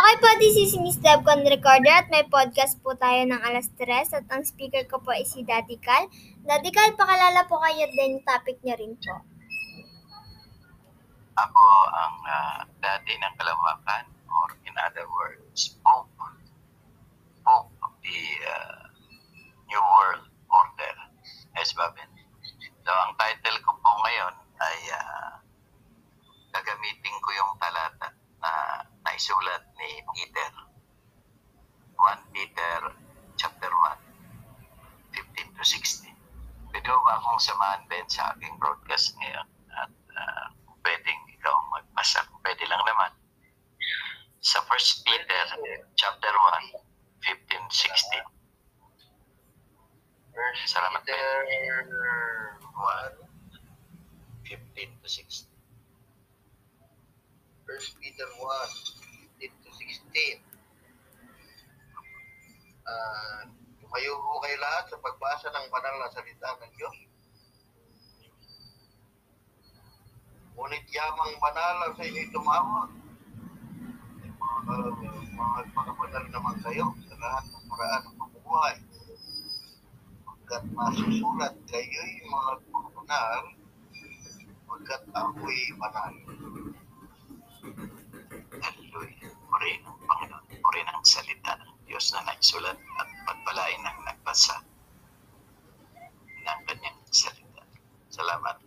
Okay po, this is Miss Debcon Recorder at may podcast po tayo ng alas 3 at ang speaker ko po ay si Daddy Cal. Daddy Cal, pakalala po kayo din topic niya rin po. Ako ang uh, dati ng Kalawakan or in other words, Pope. Pope of the uh, New World Order. Yes, Babin. So, ang title ko po ngayon ay uh, gagamitin ko yung talata na naisulat ni Peter. 1 Peter chapter 1, 15 to 16. Pwede ba akong samahan din sa aking broadcast ngayon? At uh, pwedeng ikaw magbasa. Pwede lang naman. Sa 1 Peter chapter 1, 15, 16. Salamat, Peter Ben. 1, lahat sa pagbasa ng banal na salita ng Diyos. Ngunit yamang banal ang sa inyo'y mga pagkabanal naman kayo sa lahat ng paraan ng pamumuhay. Pagkat masusulat kayo'y mga pagkabanal, pagkat ako'y banal. Hallelujah. Purihin ang Panginoon. Purihin ang salita ng Diyos na naisulat at pagpalain ang nagbasa ng kanyang salita. Salamat.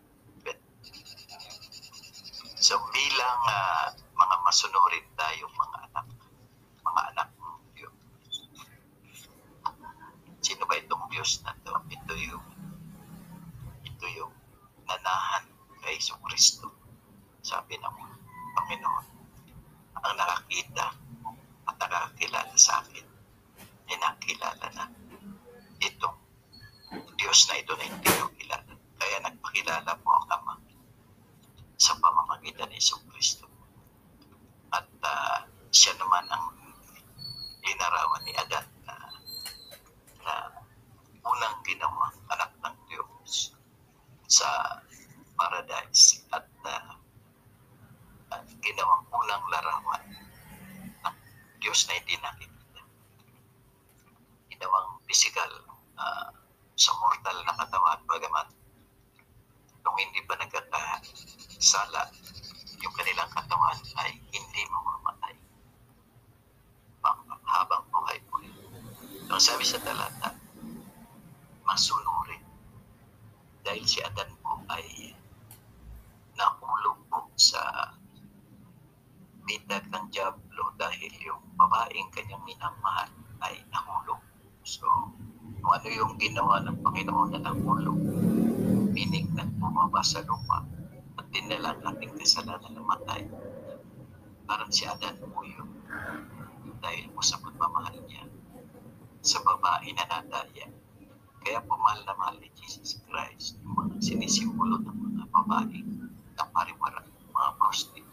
So bilang ah, mga masunurin tayo mga anak, mga anak ng Diyos. Sino ba itong Diyos na to? Ito yung ito yung nanahan kay Iso Kristo. Sabi ng Panginoon, ang nakakita at nakakilala sa akin ay nakilala na itong Diyos na ito na hindi ko kilala. Kaya nagpakilala po ang Ama sa pamamagitan ni Iso Kristo. At ah, siya naman ang linarawan ni Adan na, na unang ginawang anak ng Diyos sa paradise at ah, at ginawang unang larawan ng Diyos na hindi nakikita. Ginawang physical ah, sa mortal na katawan bagamat nung hindi pa nagkakasala yung kanilang katawan ay hindi mamamatay Pang- habang buhay po yun. So, ang sabi sa talata, masunurin dahil si Adan po ay nahulog po sa bitag ng Diablo dahil yung babaeng kanyang minamahal ay nahulog. So, ano yung ginawa ng Panginoon na nahulog, meaning nagpumaba sa lupa at dinala ang ating kasalanan na matay. Parang si Adan po yun dahil po sa pagmamahal niya sa babae na nadaya. Kaya po mahal na mahal ni Jesus Christ yung mga sinisimbolo ng mga babae na pariwara, mga prostitute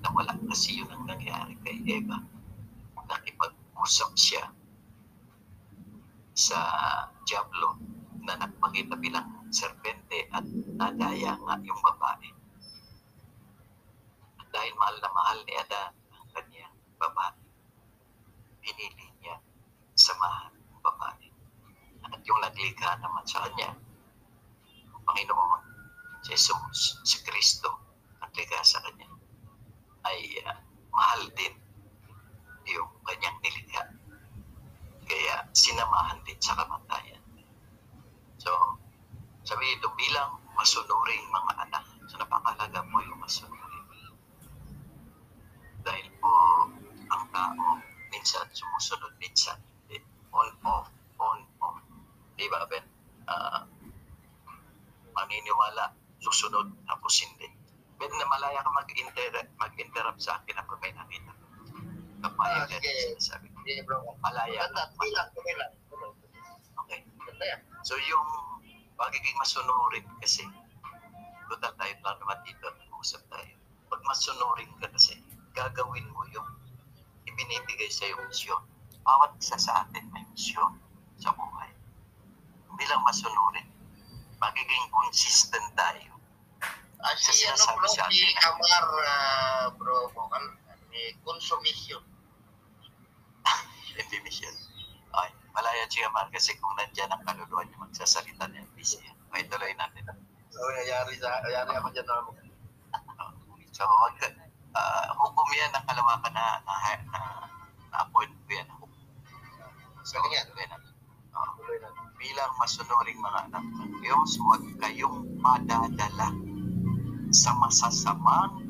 na wala kasi yun ang nangyari kay Eva. Nakipag-usap siya sa Diablo na nagpakita bilang serpente at nadaya nga yung babae. At dahil mahal na mahal ni Adan ang kanyang babae, pinili niya samahan ang babae. At yung naglikha naman sa kanya, ang Panginoon, si Jesus, si Kristo, naglikha sa kanya ay ah, mahal din yung kanyang nilikha. Kaya sinamahan din sa kamatayan. So, sabi ito bilang masunuring mga anak. So, napakalaga po yung masunuring. Dahil po ang tao minsan sumusunod, minsan hindi. On, off, on, off. Di ba, Ben? Ah, maniniwala, susunod, tapos hindi. Ben, na malaya ka mag-interrupt, mag-interrupt sa akin kapag may nakita. Kapaya Ah, ka sige. din sinasabi ko. Hindi, bro. Malaya ka. okay lang, okay So yung pagiging masunurin kasi total tayo lang naman dito nag-usap tayo. Pag masunurin ka kasi, gagawin mo yung ibinibigay sa yung misyon. Bawat isa sa atin may misyon sa buhay. Hindi lang masunurin. Magiging consistent tayo. Si Kasi ano bro, si atin. Amar, ah, bro, Bokal, may consumption. definition. Ay, malaya siya man kasi kung nandyan ang kaluluwa niya magsasalita niya, busy. May tuloy natin. So, yayari, sa, yayari ako dyan na So, uh, hukom yan ng kalawakan na, na, na, na appoint ko yan. So, yan. tuloy natin. Na. bilang masunuring mga anak ng Diyos, huwag kayong madadala sa masasamang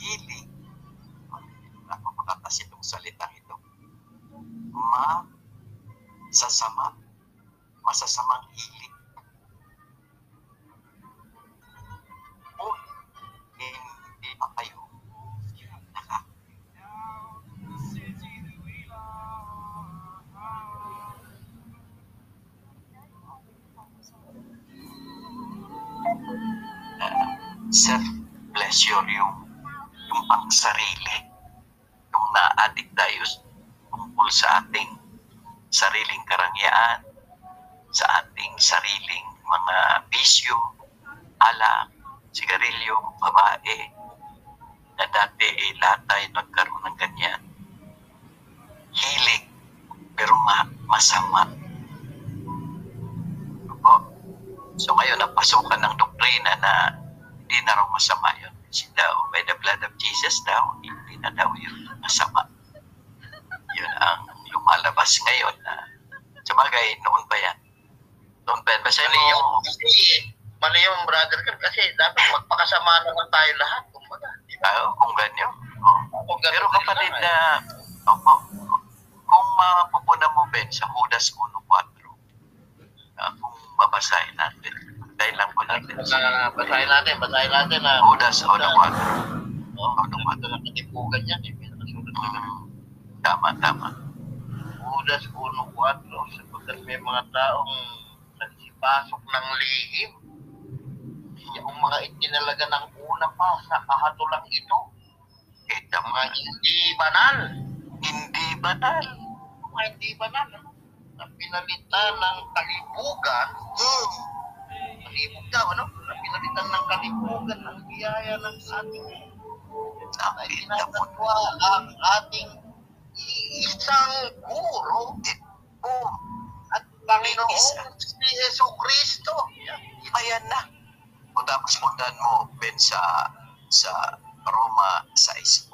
hiling. Napapakatas itong salitang ito. Ma sasama. Masasamang hiling. O hindi pa kayo nakakita. self-pleasure yung yung pang sarili yung na-addict tayo tungkol sa ating sariling karangyaan sa ating sariling mga bisyo alak, sigarilyo, babae na dati eh, lahat tayo nagkaroon ng ganyan hilig pero ma masama Opo. So ngayon, napasukan ng doktrina na hindi na raw masama yun. Kasi daw, by the blood of Jesus daw, hindi na daw yun masama. Yun ang lumalabas ngayon na sa bagay, noon pa yan. Noon pa yan. Basta Mali yung, mo, kasi, mali yung brother ka kasi dapat magpakasama naman tayo lahat. Kumbaga. ba? ah, kung ganyan. Oh. Kung ganun Pero kapatid na, opo, kung mapupunan mo, Ben, sa Judas 1.4, ah, kung babasahin natin, dahil lang po natin Basta- basahin natin, basahin natin na Judas 1.4. Oo, oh, naman na katipugan yan eh. Mm, tama, tama. Judas 1.4 sapagkat may mga taong nagsipasok ng lihim. Yung mga itinalaga ng una pa sa kahatulang ito. Kita mo, Mga hindi banal. hindi banal. Mga hindi banal. Ano? Na pinalitan ng kalibugan. Hmm. Kalibog daw, ano? Na pinalitan ng kalibugan ng biyaya ng ating ay ang ating isang guro oh, at Panginoong si Yeso Kristo. Yan. ayan na. O tapos puntahan mo, Ben, sa, sa Roma 6.1.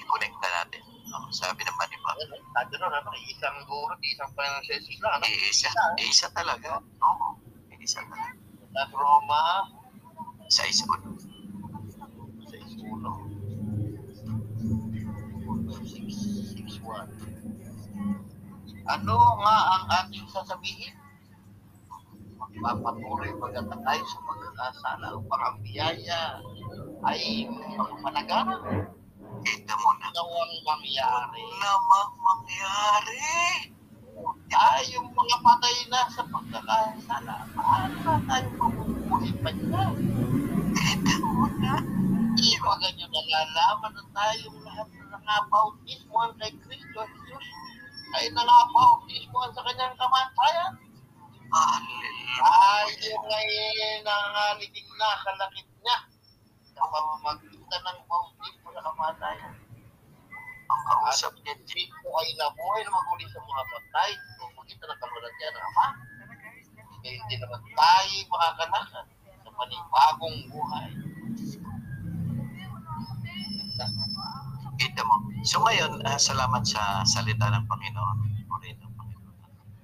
I-connecta natin. No? Sabi naman ni Bob, Sabi nun, ano, isang guro, isang Panginoong si Jesus lang. Ano? iisa, iisa talaga. Oo, iisa talaga. At Roma 6.1. 6.1. Ano nga ang ating sasabihin? Magpapatuloy maganda tayo sa pagkakasala upang ang biyaya ay magpanagana. Kita mo na. Nawang mangyari. Namang mangyari. Ay, yung mga patay na sa pagkakasala, paano na tayo mabubuhay pa dyan? Kita mo na. Iwagan nyo nalalaman na tayong lahat na nangabautismoan kay Kristo Jesus ay nangabautismoan sa kanyang kamatayan. Yung ay nangangaliging na sa lakit niya sa pamamagitan ng bautismo sa kamatayan. Ang kausap niya, Kristo ay nabuhay na maguli sa mga patay kung makita ng kalulan niya ng Ama. Kaya hindi naman tayo makakanasan sa panibagong buhay. Kita mo. So ngayon, ah, salamat sa salita ng Panginoon. Purihin ng Panginoon.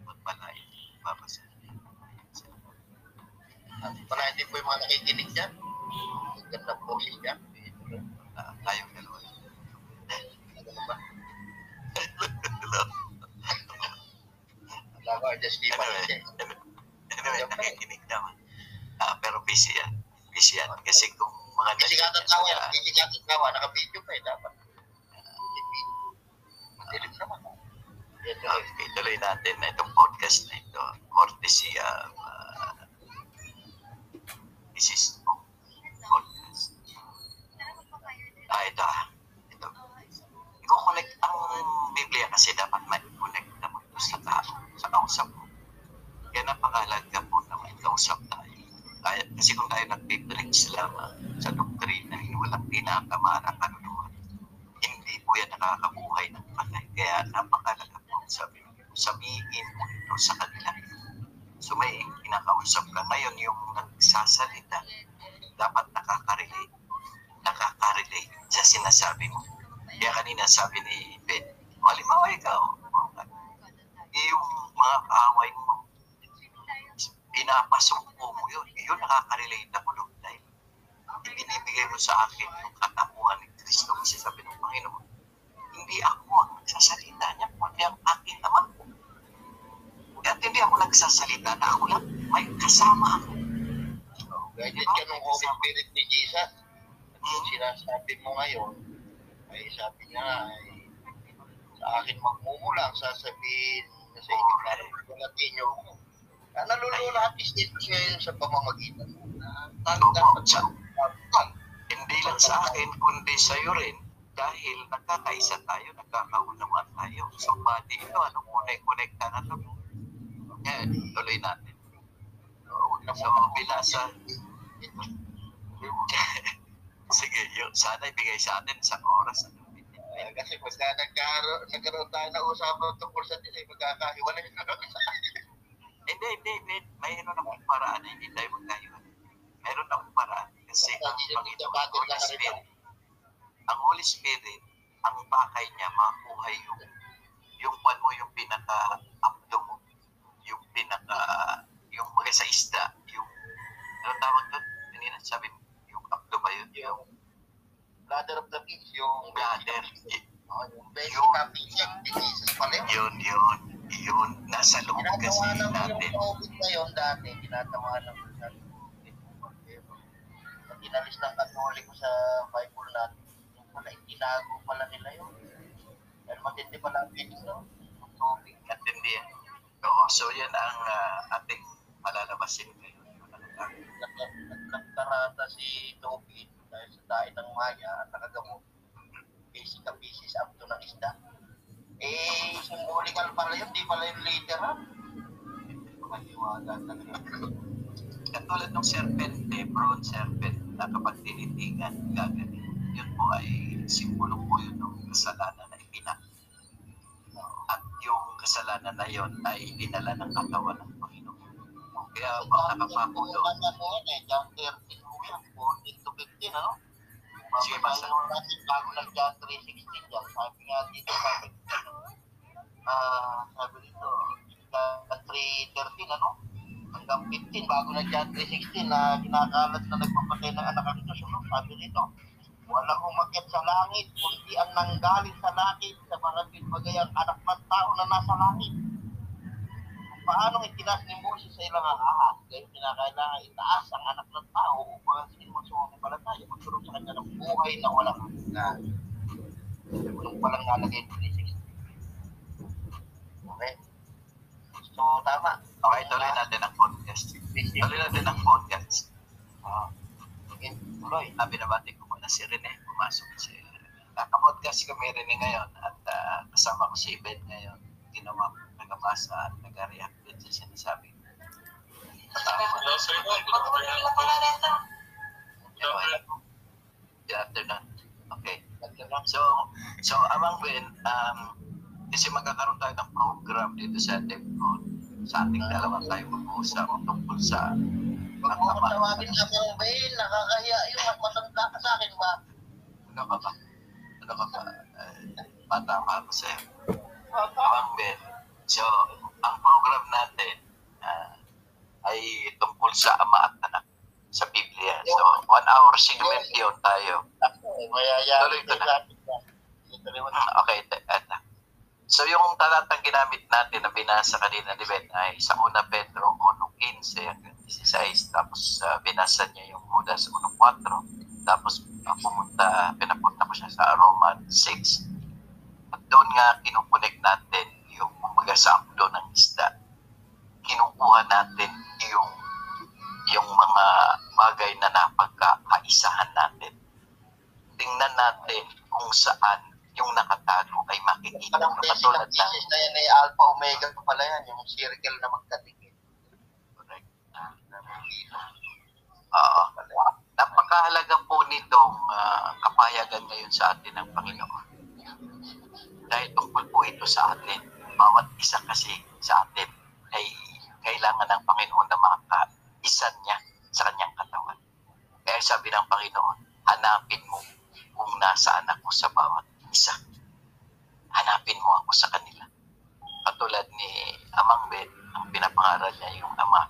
Magpalain. Babasa. Hindi po yung mga nakikinig dyan, ganda po rin dyan. Ah, tayong dalawa. Wala ko, just pa Anyway, rin. anyway, nakikinig naman. Ah, pero busy yan. Busy yan. Kasi kung mga Hindi ka nandiyan tatawa, sa- hindi ka tatawa, naka-video pa eh, dapat. Madilim naman. Yan, tuloy. Okay, tuloy natin na itong podcast na ito. Courtesy of uh, this is podcast. Ah, ito ah. Ito. I-connect ang Biblia kasi dapat may connect na mo ito sa tao, sa kausap mo. Kaya napakahalaga po na may kausap tayo. Kaya, kasi kung tayo nag-preach lamang sa doktrina, yung walang pinakamana kaluluwa, nakakabuhay ng patay. Kaya napakalaga po sabi sabihin mo ito sa kanila. So may kinakausap ka ngayon yung nagsasalita, dapat nakaka-relate. Nakaka-relate sa sinasabi mo. Kaya kanina sabi ni Ben, halimbawa ikaw, yung mga kaaway mo, pinapasumpo mo yun. Yun nakaka-relate ako doon dahil ibinibigay mo sa akin yung katapuhan ni Kristo kasi sabi ng Panginoon, hindi ako ang nagsasalita niya, kundi ang aking naman po. At hindi ako nagsasalita na ako lang, may kasama ako. Guided ka ng Holy Spirit ni Jesus. At yung sinasabi mo ngayon, ay sabi niya nga, ay sa akin magmumulang, sasabihin na sa inyo, para pagkalatin niyo ako. Na nalululatis dito ngayon sa pamamagitan mo. Na Oo, sa- tagdag Hindi lang sa akin, kundi sa iyo rin. Dahil nagkakaisa tayo, nagkakaunawaan tayo. So, body ito, ano, connect-connecta na ito. Yan, tuloy natin. So, binasa. Sige, yun. Sana ibigay sa atin isang oras. Ano, Eh, kasi pagka nagkaroon, nagkaroon tayo na usapan tungkol sa din, eh, magkakahiwalay na sa hindi, hindi, hindi. Mayroon akong paraan na hindi tayo magkahiwalay. Meron akong paraan. Kasi ang Panginoon, Holy Spirit, ang Holy Spirit, ang pakay niya, makuha yung, yung kwan mo, yung pinaka-abdo mo, yung pinaka, yung mga sa isda, yung, ano tawag doon? Kanina, sabi mo, yung abdo ba yun? Yung Brother of the Peace, yung bladder. Oh, yung basic Yun. na picture ni Jesus pala yun. Yun, yun, yun. Nasa loob kasi Tinatawanan ko natin. yung COVID ngayon dati, tinatawanan ko sa Pag inalis ng katoliko sa Bible natin, pala, itinago pala nila yun. Dahil matindi pala ang feeling no? Ang COVID. Natindi yan. Oo, so yan ang ah, ating malalabasin ngayon. Ang Nagkatarata si Tobin dahil sa dahil ng Maya at nakagamot. Basic na pieces up to ng isda. Eh, symbolical pala yun, di pala yung literal. Pagkatiwaga talaga. Katulad ng serpente, bronze serpent, na kapag tinitigan, gagaling. Yun po ay simbolo po yun ng kasalanan na ipinak. At yung kasalanan na yun ay dinala ng katawan ng Panginoon. Kaya baka nakapako doon. John 13 mo yan, 14 to 15, ano? Sige. Babasahin natin bago ng John 3.16 yan. Sabi nga dito, sabi ah, sabi dito, John 3.13, ano? Hanggang 15, bago ng John 3.16 na kinakalat na nagpapatay ng anak ng Diyos, ano? Sabi dito, walang umakyat sa langit, kundi ang nanggaling sa langit sa mga pinbagayang anak ng tao na nasa langit paano itinas ni Moses sa ilang ahas dahil kinakailangan itaas ang anak ng tao upang ang sino magsumampalataya magkaroon sa kanya ng buhay na walang hanggan. Walang walang nalagay ng 360. Okay? So, tama. Okay, tuloy natin ang podcast. Tuloy natin ang podcast. Ah, sige, tuloy. Ah, binabati ko muna si Rene. Pumasok si Naka-podcast kami Rene ngayon at ah, kasama ko si Ben ngayon. Ginawa ko nagabasa at nag-react din sa sinasabi. Hello, sir. Good afternoon. Okay. So, so amang Ben, um, kasi magkakaroon tayo ng program dito sa DevCon. Sa ating dalawa tayo mag-uusap tungkol sa Akong tawagin na kung bail, nakakahiya yung mas matanda ka sa akin ba? ano ka ba? Ano ka ba? Uh, bata pa ako sa'yo. Amang Ben. So, ang program natin ah, ay tungkol sa ama at anak sa Biblia. So, one hour segment yun tayo. Ako, Tuloy ko na. na. Okay, eto. So yung talatang ginamit natin na binasa kanina ni Ben ay sa una Pedro 1.15 hanggang 16 tapos uh, binasa niya yung Judas 1.4 tapos uh, pumunta, pinapunta ko siya sa Roman 6 at doon nga kinukunik natin yung kumbaga sa abdo ng isda. Kinukuha natin yung yung mga bagay na napagkakaisahan natin. Tingnan natin kung saan yung nakatago ay makikita. Katulad ang ng na yan ay alpha omega pa pala yan, yung circle na magkatikit. Correct. Ah, Oo. Napakahalaga po nitong ah, kapayagan ngayon sa atin ng Panginoon. ito sa atin. Bawat isa kasi sa atin ay kailangan ng Panginoon na maka-isa niya sa kanyang katawan. Kaya sabi ng Panginoon, hanapin mo kung nasaan ako sa bawat isa. Hanapin mo ako sa kanila. Katulad ni Amang Ben, ang pinapangaral niya yung ama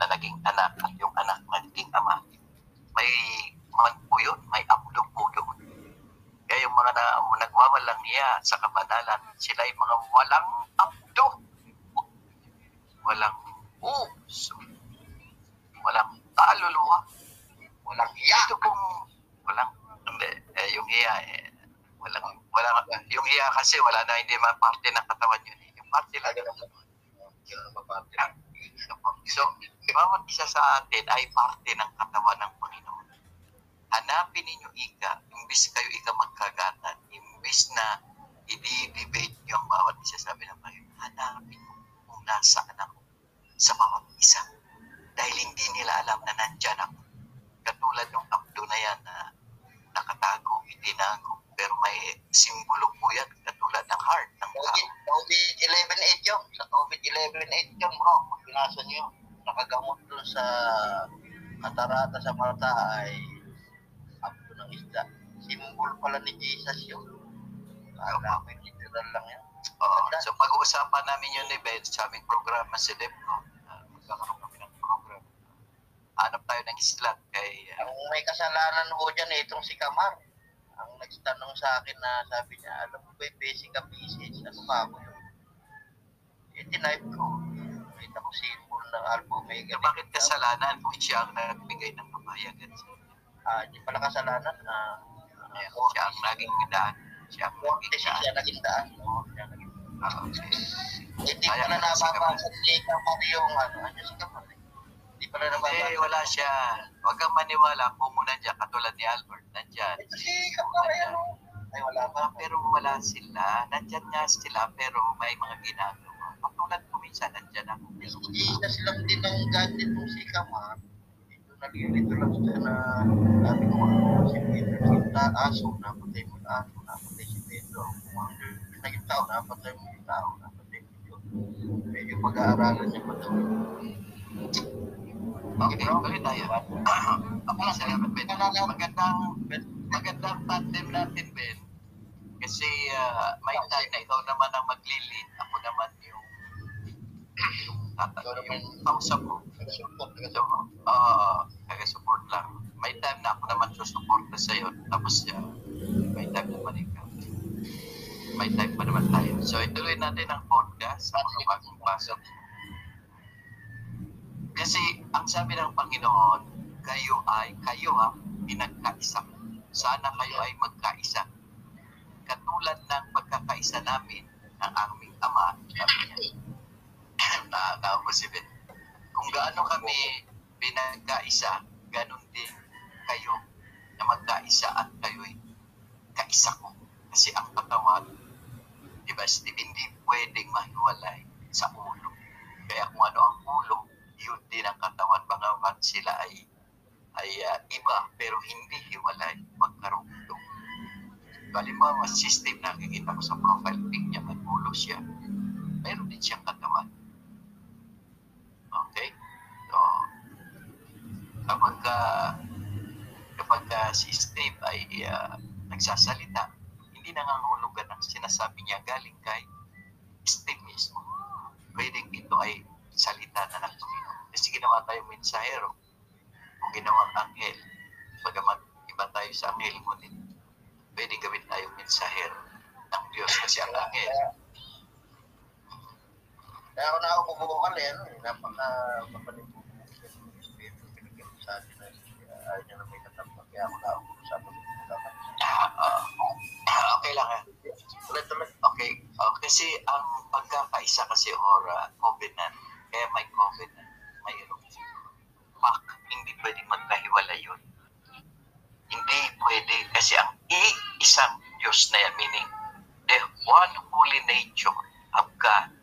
na naging anak at yung anak na naging ama. May man po yun, may abdo po doon. Kaya yung mga na, niya sa kabanalan, sila ay mga walang abdo. Walang puso. Walang kaluluwa. Walang hiya. Ito pong walang, hindi, eh, yung hiya, eh, walang, walang, yung hiya kasi wala na, hindi man parte ng katawan yun. eh. Yung parte lang ng So, bawat isa sa atin ay parte ng katawan ng Panginoon. Hanapin ninyo ika, imbis kayo ika magkagatan, imbis na i-debate nyo ang bawat isa sabi ng Panginoon, hanapin mo kung nasaan ako sa bawat isa. Dahil hindi nila alam na nandyan ako. Katulad ng abdo na yan na nakatago, itinago, pero may simbolo po yan, katulad ng heart ng tao. COVID, COVID 11.8 yun. Sa COVID 11.8 yun, bro. Pag binasa niyo, nakagamot dun sa katarata sa mata ay abdo ng isda. Simbol pala ni Jesus yun. Alam namin, literal lang yan. Oo. So pag-uusapan namin yun ni Ben sa aming programa si Debco. Uh, magkakaroon kami ng program. Hanap tayo ng islat kay uh, Ang may kasalanan ho dyan eh, itong si Kamar. Ang nagtanong sa akin na sabi niya, alam mo ba yung basic ka pieces? Ano ba ako yun? Eh, tinype ko. Nakita ko symbol ng Alpha Omega. so, bakit kasalanan kung siya ang nagbigay ng kapayagan sa Ah, hindi pala kasalanan na Ayan, siya ang naging daan. Siya ang Forte naging siya daan. naging daan. Oo, siya naging Ah. Hindi pala pala si nababasa ni Kamar yung ano. Ano si Kamar eh? Hindi pala nababasa. Eh, wala siya. Huwag kang maniwala kung muna dyan, katulad ni Albert, nandyan. Si Kamar yan. oh. Ay, wala pa. Pero wala sila. Nandyan nga sila, pero may mga ginagawa. Katulad ko minsan, nandyan ako. Hindi na silang din ang God nitong si Kamar. Ito nalilito lang siya na sabi ko ano, si Pedro na aso, napatay mo na aso, napatay si Pedro. Ano yung naging tao, napatay mo yung tao, napatay mo yun. Medyo pag-aaralan niya pa daw. Okay, tuloy tayo. okay, salamat, Ben. Magandang, magandang tandem natin, Ben. Kasi uh, may time na ikaw naman ang maglilid. Ako naman yung yung tata, yung kausap mo. Nag-support, So, uh, taga-support lang. May time na ako naman susuporta sa'yo. Tapos, uh, may time naman ikaw. May time pa naman tayo. So, ituloy natin ang podcast sa mga bagong pasok. Kasi, ang sabi ng Panginoon, kayo ay, kayo ha, pinagkaisa. Sana kayo ay magkaisa. Katulad ng pagkakaisa namin ng aming ama, sabi si Ben kung gaano kami pinagkaisa, ganun din kayo na magkaisa at kayo'y kaisa ko. Kasi ang katawan, di ba Steve, hindi pwedeng mahiwalay sa ulo. Kaya kung ano ang ulo, yun din ang katawan. Bagamat sila ay ay ah, iba pero hindi hiwalay magkarugtong. Halimbawa, system na nakikita ko sa profile pic niya, may ulo siya. Meron din siyang katawan. Okay? So, kapag ka, kapag ka si Steve ay ah, nagsasalita, hindi nangangulugan ang sinasabi niya galing kay Steve mismo. Pwedeng ito ay salita na ng Panginoon. Kasi ginawa tayo mensahero kung ginawang anghel. Bagamat iba tayo sa anghel, ngunit pwedeng gawin tayong mensahero ng Diyos kasi ang anghel. Kaya ako na ako bumukal eh, ano eh, napaka kapalit po. Pinigyan ko sa atin na uh, ayaw na may. Kaya ako na ako usapan ko dapat. Ah, ah, okay lang ha. Okay. Oh, kasi ang pagkakaisa kasi or uh, covenant, kaya may covenant, mayroong pact, hindi pwedeng magkahiwala yun. Hindi pwede kasi ang iisang Diyos na yan, meaning the one holy nature of God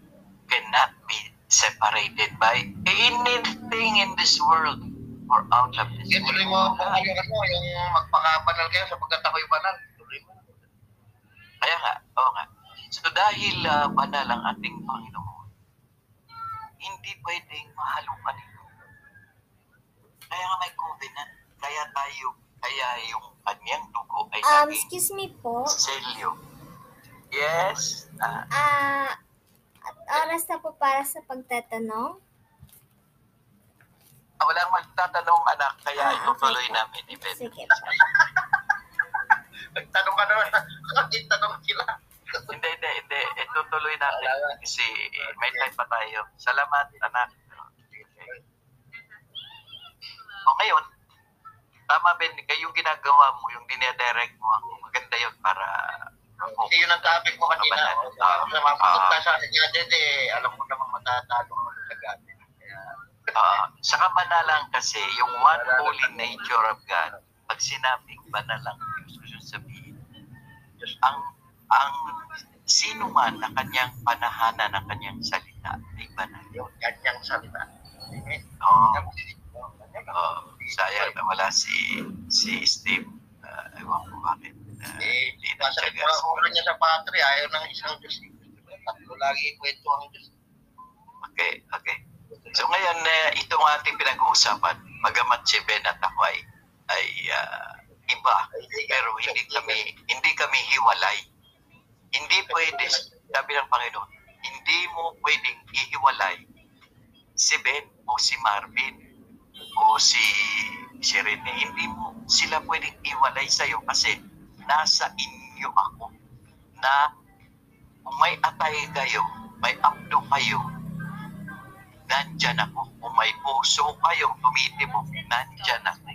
cannot be separated by anything in this world or out of this Sige, tuloy mo world. po kayo ano, yung magpakabanal kayo sapagkat ako'y banal. Tuloy mo. Kaya nga, oo nga. So dahil ah, banal ang ating Panginoon, hindi pwedeng mahalukan ito. Kaya nga may covenant. Kaya tayo, kaya yung kanyang dugo ay Um, naging excuse me po. selyo. Yes. Ah, Ah, at oras na po para sa pagtatanong. Walang magtatanong anak, kaya Ah, itutuloy okay namin. Ibet. Sige. Nagtanong ka naman. Nagtanong sila. Hindi, hindi, hindi. Itutuloy natin kasi may time pa tayo. Salamat, anak. Okay. O ngayon, tama Ben, kayo yung ginagawa mo, yung dinedirect mo, maganda yun para Kasi yun ang topic mo kanina. Mabanal. Kung sa mapunta Ah. sa gadget eh, alam mo namang matatalo Ah, sa kabanalan kasi, yung one holy nature of God, pag sinabing banalang gusto sabihin, ang ang sino man na kanyang panahanan ng kanyang salita ay banal. yung kanyang salita. Oo. Oh, sayang na wala si si Steve. Uh, ewan ko bakit. Uh, Eh, nasa mga niya sa patri, ayaw ng isang Diyos. Tatlo lagi kwento ang Diyos. Okay, okay. So ngayon, uh, itong ating pinag-uusapan, magamat si Ben at ako ay, ay ah, iba, pero hindi kami hindi kami hiwalay. Hindi pwede, sabi ng Panginoon, hindi mo pwedeng ihiwalay si Ben o si Marvin o si si. Hindi mo sila pwedeng iwalay sa'yo kasi nasa inyo ako na kung may atay kayo, may abdo kayo, nandyan ako. Kung may puso kayong tumitibok, nandyan ako.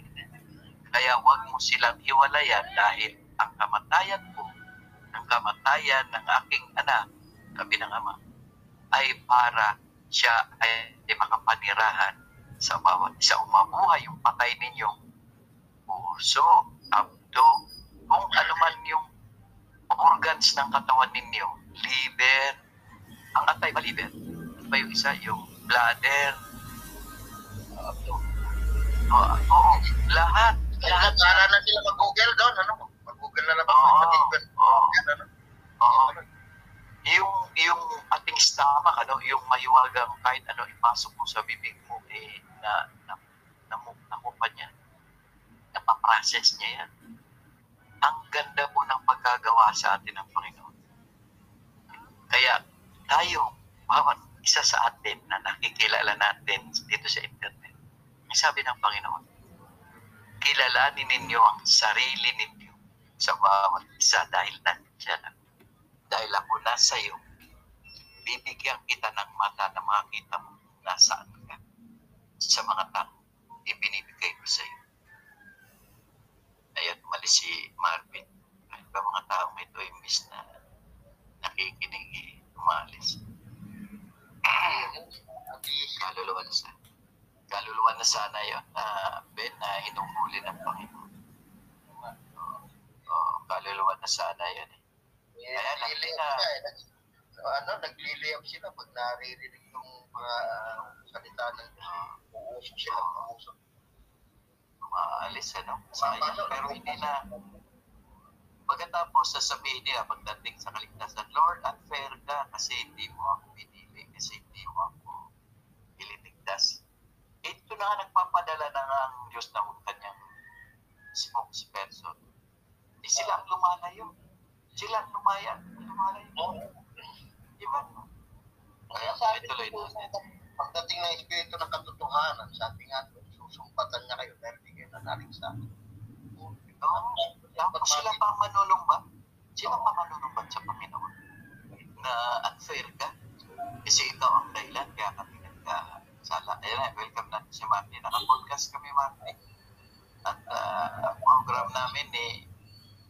Kaya huwag mo silang hiwalayan dahil ang kamatayan ko, ang kamatayan ng aking anak, sabi ng ama, ay para siya ay, makapanirahan sa bawat isa. Umabuhay yung patay ninyong puso, abdo, kung ano man yung organs ng katawan ninyo, liver, ang atay ba liver? Ano ba yung isa? Yung bladder, abdo. Oo, oo, lahat. Lahat, para na sila mag-google doon. Ano? Mag-google na lang. Oo, oo. Oo. Yung, yung ating stomach, ano, yung mahiwagang kahit ano ipasok mo sa bibig mo, eh, na, na, na, na nakupa niya. Napaprocess niya yan. Ang ganda po ng pagkagawa sa atin ng Panginoon. Kaya tayo, bawat isa sa atin na nakikilala natin dito sa internet, may sabi ng Panginoon, kilalanin ninyo ang sarili ninyo sa bawat isa dahil nandiyan ako. Dahil ako nasa iyo, bibigyan kita ng mata na makita mo nasaan ka sa mga tao ibinibigay ko sa iyo. Ayan, umalis si Marvin. Kahit ba mga taong ito, imbis na nakikinig, eh, umalis. Kaluluwa na sana. Kaluluwa na sana yun na Ben na hinuhuli ng Panginoon. Oo, kaluluwa na sana yun eh. Eh, nagliliyap eh. Nag- Ano, nagliliyap sila pag naririnig yung mga ah, salita ng Diyos. Uusok sila, uusok. Maalis ano? Sayang. Pero hindi na. Pagkatapos sasabihin niya pagdating sa kaligtasan, Lord, unfair ka kasi hindi mo ako hindi mo ako ililigtas. Ito na nga nagpapadala na nga ang Diyos ng kanyang spokesperson. Eh, sila ang lumalayo. Sila ang lumaya. Lumalayo. Di ba? Kaya sabi ko, natin. pagdating ng Espiritu ng katotohanan, sabi nga doon, susumpatan niya kayo dahil di kayo nanalig sa akin. Oo. Tapos sila pa ang manunumbat. Sila pa manunumbat sa Panginoon. Na unfair ka. Martin. At ah, program namin eh,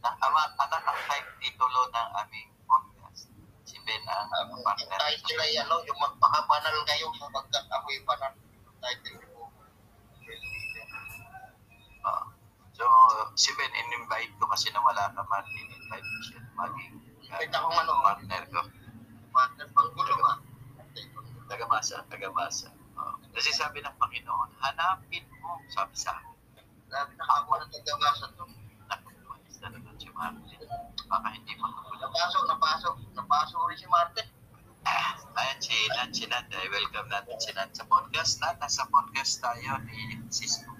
na, ama, anak ang type titulo ng aming podcast. Si Ben ang Ang partner. title ay ano, yung magpakabanal kayo sapagkat ako'y. Yung title ko. Oo. so, si Ben, in-invite ko kasi na wala ka, Martin. Invite ko siya maging ah, Invite akong ano, partner ko. partner panggulo ah. Tagamasa, tagamasa. Kasi sabi ng Panginoon, hanapin mo, sabi sa akin. Sabi na ako ng tagawasan to. Naku, malis na naman si Martin. Baka hindi makapula. Napasok, napasok, napasok. Napasuri si Martin. Ah, ayan si Nat, si Nat. Eh, welcome natin si Nat sa podcast. Nat, nasa podcast tayo ni Cisco.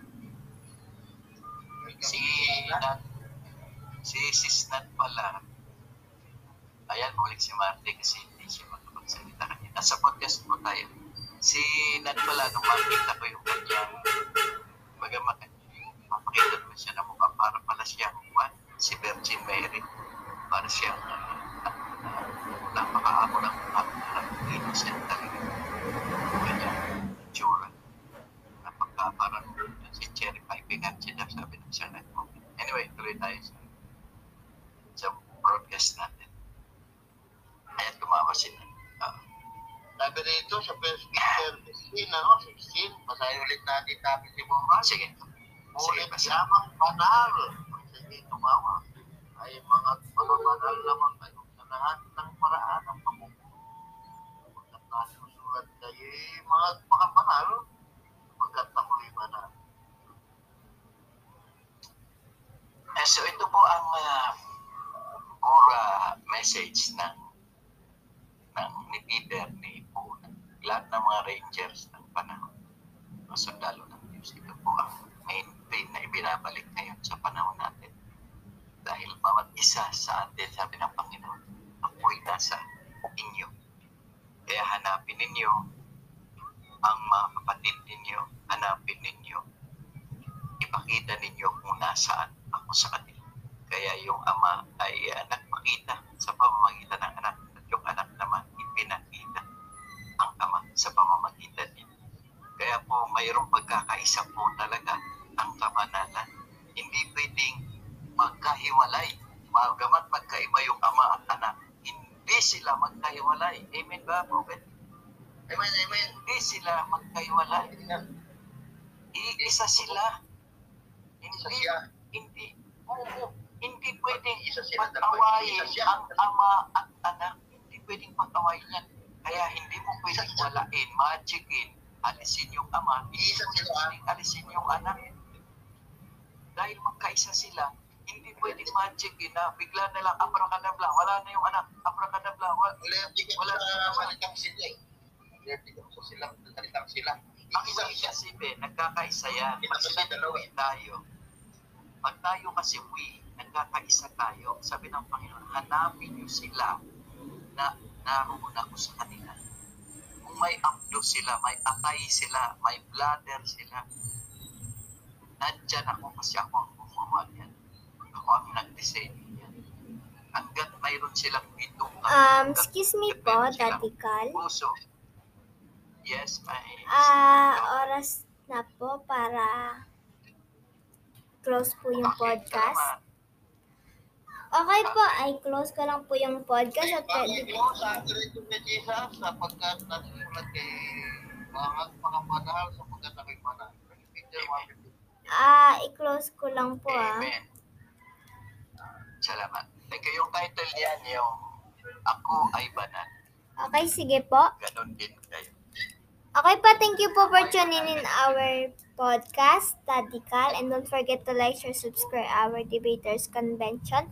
Si Nat, si Sis Nat pala. Ayan, ulit si Marty kasi hindi siya makapagsalita kanina. Nasa podcast po tayo. Si Nat pala, nung makita ko yung kanyang magamak, mapakita ko siya na mukha para pala siyang one, si Virgin Mary. Para siyang uh, napakaamo ng. Innocent talaga. Kanyang tsura. Napaka parang si Cherry Piping at siya sabi ng siya na Anyway, tuloy tayo sa, sa broadcast natin. Ayan, tumawa si Nat. Ah, Sabi rito sa first Peter 16, ano, 16, basahin ulit natin natin si Bumba. ah, sige. Ngunit basa. yamang banal, sige, tumawa, ay mga pamamanal naman kayo sa lahat ng paraan ng pamumuhay. Pagkat nasusulat kayo, eh, mga pakabanal, pagkat ako'y banal. Eh, so ito po ang uh, core message ng ng ni Peter ni lahat ng mga rangers ng panahon mga sundalo ng Diyos ito po ang main theme na ibinabalik ngayon sa panahon natin. Dahil bawat isa sa atin sabi ng Panginoon ako'y nasa inyo. Kaya hanapin ninyo ang mga kapatid ninyo hanapin ninyo ipakita ninyo kung nasaan ako sa kanila. Kaya yung ama ay uh, nagpakita sa pamamagitan ng anak Kaya po mayroong pagkakaisa po talaga ang kamanalan. Hindi pwedeng magkahiwalay. Magamat magkaiba yung ama at anak, hindi sila magkahiwalay. Amen ba, Prophet? Amen, amen. Hindi sila magkahiwalay. Iisa sila. Hindi, hindi, oo, hindi pwedeng pag-awayin ang ama at anak. Hindi pwedeng pag-awayin yan. Kaya hindi mo pwedeng walain, magicin, alisin yung ama, hindi Isa mo sila. pwedeng alisin yung anak. Dahil magkaisa sila, hindi pwedeng magicin na bigla na lang abracadabra, wala na yung anak, abracadabra, wala, Wala sa naman. salitang sila eh. Silang salitang sila. Ang siya. sabihin, nagkakaisa yan. Pag dalawa. we tayo, pag tayo kasi we, nagkakaisa tayo, sabi ng Panginoon, hanapin niyo sila na naroon ako sa kanila. May abdo sila, may atay sila, may bladder sila, nandyan ako kasi ako ang gumawa yan. Ako ang nag-design yan. Hanggat mayroon silang pitong Um, excuse me po, Daddy Cal. puso. Yes, may... Ah, oras na po para close po yung Okay, podcast. salamat. Okay po, ay close ko lang po yung podcast at pwede mo sa Agrito ni Jesus sapagkat nasusulat kay mga pakamanahal sapagkat ako'y 1:15. Ah, i-close ko lang po ah. Amen. Salamat. You. Yung title yan, yung Ako ay Banal. Okay, sige po. Ganon din kayo. Okay po, thank you po for tuning in our podcast, Tadical. And don't forget to like, share, subscribe our Debaters Convention,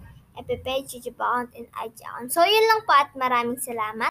YouTube account, and account. So, yun lang po at maraming salamat.